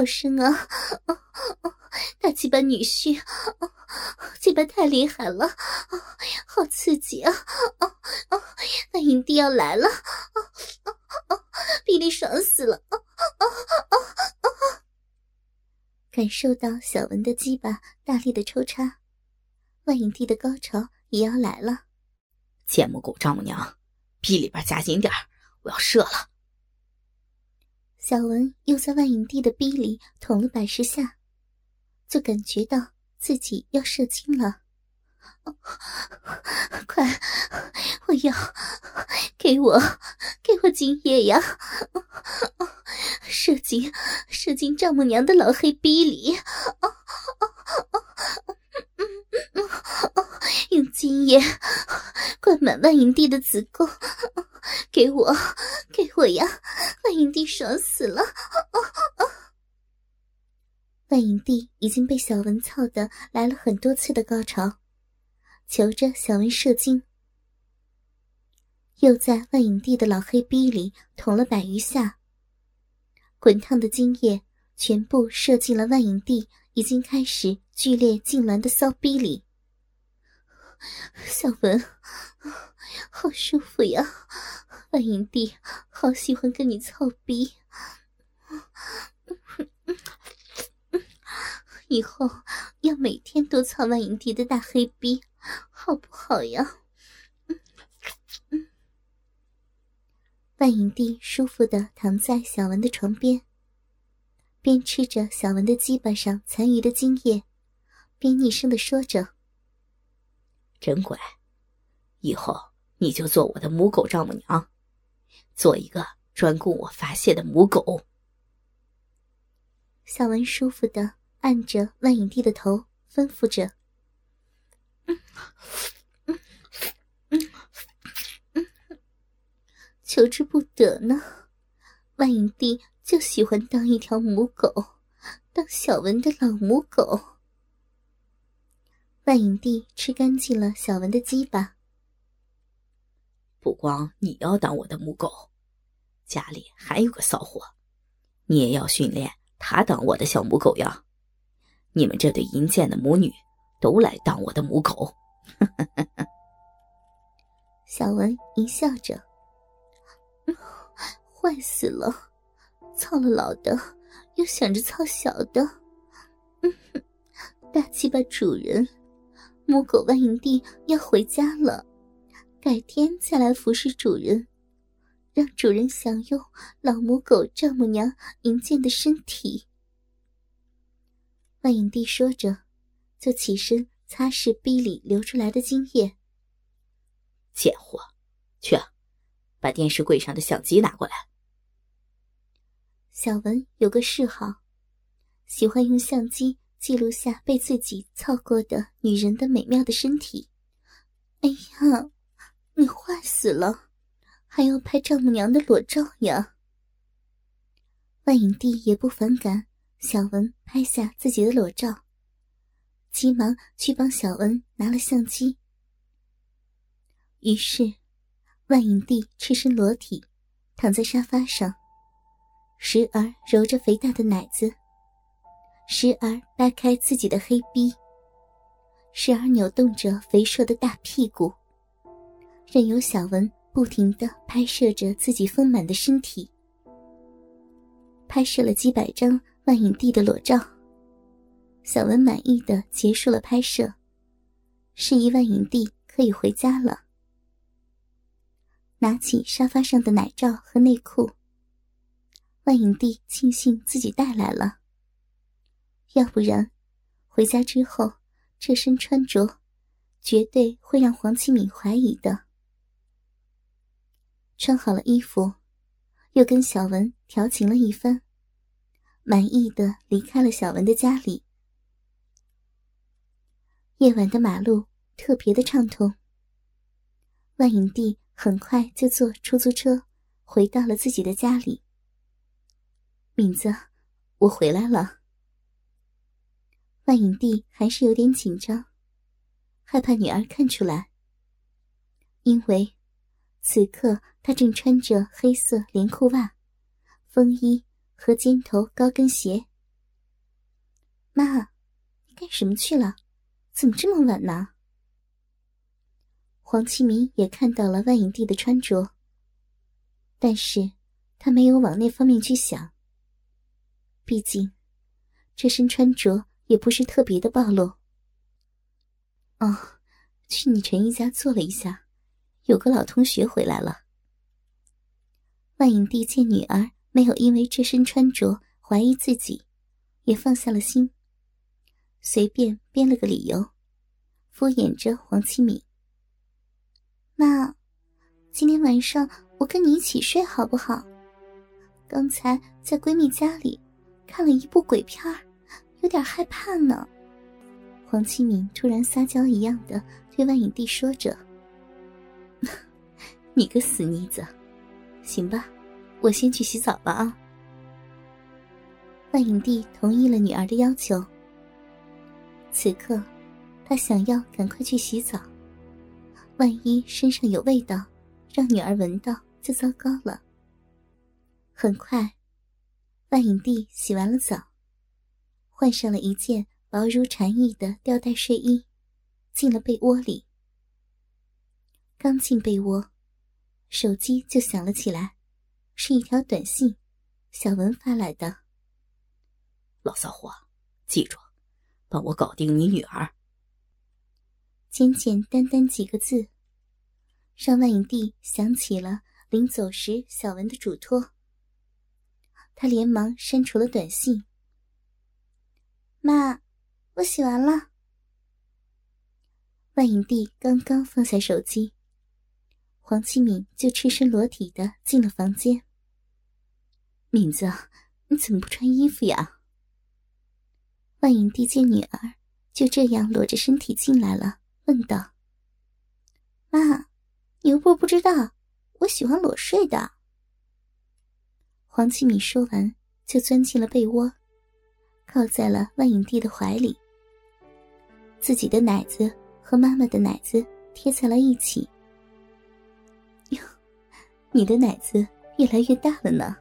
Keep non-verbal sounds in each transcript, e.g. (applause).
好深啊！(laughs) 大鸡巴女婿，鸡巴太厉害了，好刺激啊！那影帝要来了，比利爽死了！感受到小文的鸡巴大力的抽插，万影帝的高潮也要来了。贱母狗丈母娘，逼里边夹紧点我要射了。小文又在万影帝的逼里捅了百十下，就感觉到自己要射精了。快，我要，给我，给我精液呀！射进，射进丈母娘的老黑逼里！用精液灌满万影帝的子宫，给我，给我呀！影帝爽死了！(laughs) 万影帝已经被小文操的来了很多次的高潮，求着小文射精，又在万影帝的老黑逼里捅了百余下，滚烫的精液全部射进了万影帝已经开始剧烈痉挛的骚逼里。小文，好舒服呀！万影帝，好喜欢跟你操逼。(laughs) 以后要每天都操万影帝的大黑逼，好不好呀？万影帝舒服的躺在小文的床边，边吃着小文的鸡巴上残余的精液，边厉声的说着。真乖，以后你就做我的母狗丈母娘，做一个专供我发泄的母狗。小文舒服的按着万影帝的头，吩咐着：“嗯。嗯。嗯求之不得呢，万影帝就喜欢当一条母狗，当小文的老母狗。”万影帝吃干净了小文的鸡巴。不光你要当我的母狗，家里还有个骚货，你也要训练他当我的小母狗呀！你们这对淫贱的母女，都来当我的母狗！(laughs) 小文一笑着，坏死了，操了老的，又想着操小的，(laughs) 大鸡巴主人。母狗万影帝要回家了，改天再来服侍主人，让主人享用老母狗丈母娘淫贱的身体。万影帝说着，就起身擦拭壁里流出来的精液。贱货，去，把电视柜上的相机拿过来。小文有个嗜好，喜欢用相机。记录下被自己操过的女人的美妙的身体。哎呀，你坏死了，还要拍丈母娘的裸照呀！万影帝也不反感小文拍下自己的裸照，急忙去帮小文拿了相机。于是，万影帝赤身裸体躺在沙发上，时而揉着肥大的奶子。时而掰开自己的黑逼，时而扭动着肥硕的大屁股，任由小文不停的拍摄着自己丰满的身体。拍摄了几百张万影帝的裸照，小文满意的结束了拍摄，示意万影帝可以回家了。拿起沙发上的奶罩和内裤，万影帝庆幸自己带来了。要不然，回家之后这身穿着，绝对会让黄启敏怀疑的。穿好了衣服，又跟小文调情了一番，满意的离开了小文的家里。夜晚的马路特别的畅通。万影帝很快就坐出租车回到了自己的家里。敏子，我回来了。万影帝还是有点紧张，害怕女儿看出来。因为此刻他正穿着黑色连裤袜、风衣和尖头高跟鞋，妈，你干什么去了？怎么这么晚呢？黄启明也看到了万影帝的穿着，但是他没有往那方面去想。毕竟，这身穿着也不是特别的暴露。哦，去你陈姨家坐了一下，有个老同学回来了。万影帝见女儿没有因为这身穿着怀疑自己，也放下了心，随便编了个理由，敷衍着黄启敏。妈，今天晚上我跟你一起睡好不好？刚才在闺蜜家里看了一部鬼片儿有点害怕呢。黄启明突然撒娇一样的对万影帝说着：“ (laughs) 你个死妮子，行吧，我先去洗澡吧啊。”万影帝同意了女儿的要求。此刻，他想要赶快去洗澡。万一身上有味道，让女儿闻到就糟糕了。很快，万影帝洗完了澡，换上了一件薄如蝉翼的吊带睡衣，进了被窝里。刚进被窝，手机就响了起来，是一条短信，小文发来的。老骚货，记住，帮我搞定你女儿。简简单单几个字，让万影帝想起了临走时小文的嘱托。他连忙删除了短信。妈，我洗完了。万影帝刚刚放下手机，黄启敏就赤身裸体的进了房间。敏子，你怎么不穿衣服呀？万影帝见女儿就这样裸着身体进来了。问道：“妈，你又不是不知道，我喜欢裸睡的。”黄启敏说完，就钻进了被窝，靠在了万影帝的怀里。自己的奶子和妈妈的奶子贴在了一起。哟，你的奶子越来越大了呢。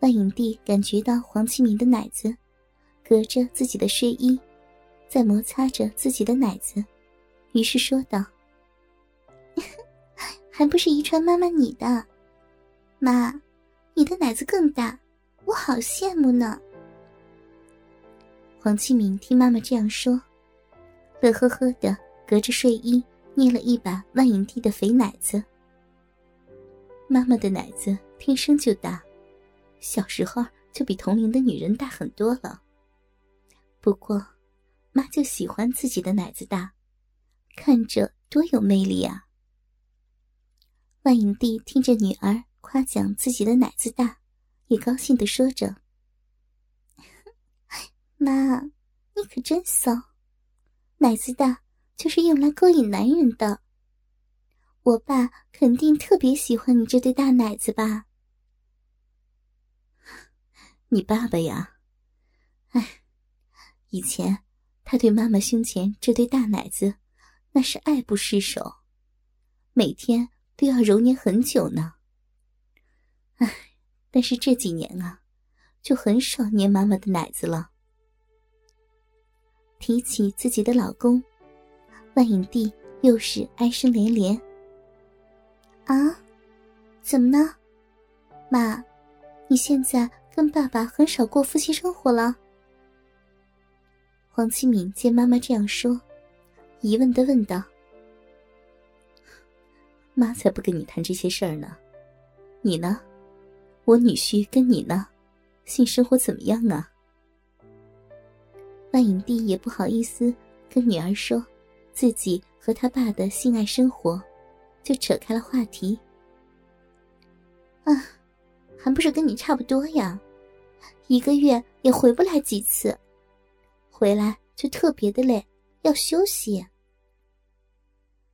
万影帝感觉到黄启明的奶子隔着自己的睡衣。在摩擦着自己的奶子，于是说道：“ (laughs) 还不是遗传妈妈你的，妈，你的奶子更大，我好羡慕呢。”王启明听妈妈这样说，乐呵呵的，隔着睡衣捏了一把万影帝的肥奶子。妈妈的奶子天生就大，小时候就比同龄的女人大很多了。不过。妈就喜欢自己的奶子大，看着多有魅力啊！万影帝听着女儿夸奖自己的奶子大，也高兴的说着：“妈，你可真骚！奶子大就是用来勾引男人的。我爸肯定特别喜欢你这对大奶子吧？你爸爸呀，哎，以前……”他对妈妈胸前这对大奶子，那是爱不释手，每天都要揉捏很久呢。哎，但是这几年啊，就很少捏妈妈的奶子了。提起自己的老公，万影帝又是哀声连连。啊，怎么呢？妈，你现在跟爸爸很少过夫妻生活了？黄启敏见妈妈这样说，疑问的问道：“妈才不跟你谈这些事儿呢，你呢？我女婿跟你呢，性生活怎么样啊？”万影帝也不好意思跟女儿说自己和他爸的性爱生活，就扯开了话题：“啊，还不是跟你差不多呀，一个月也回不来几次。”回来就特别的累，要休息。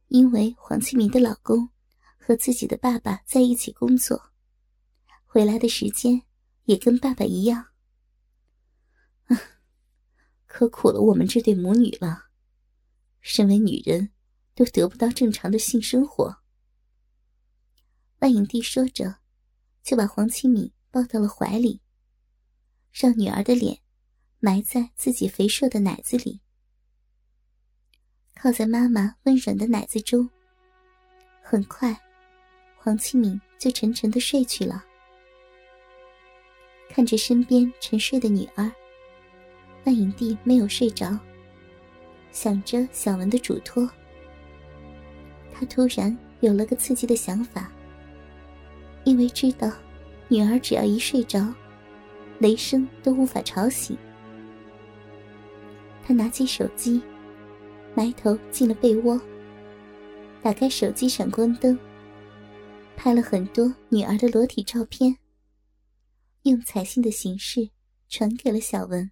因为黄启明的老公和自己的爸爸在一起工作，回来的时间也跟爸爸一样。可苦了我们这对母女了，身为女人，都得不到正常的性生活。万影帝说着，就把黄启敏抱到了怀里，让女儿的脸。埋在自己肥硕的奶子里，靠在妈妈温软的奶子中。很快，黄启敏就沉沉的睡去了。看着身边沉睡的女儿，万影帝没有睡着，想着小文的嘱托。他突然有了个刺激的想法，因为知道女儿只要一睡着，雷声都无法吵醒。他拿起手机，埋头进了被窝，打开手机闪光灯，拍了很多女儿的裸体照片，用彩信的形式传给了小文。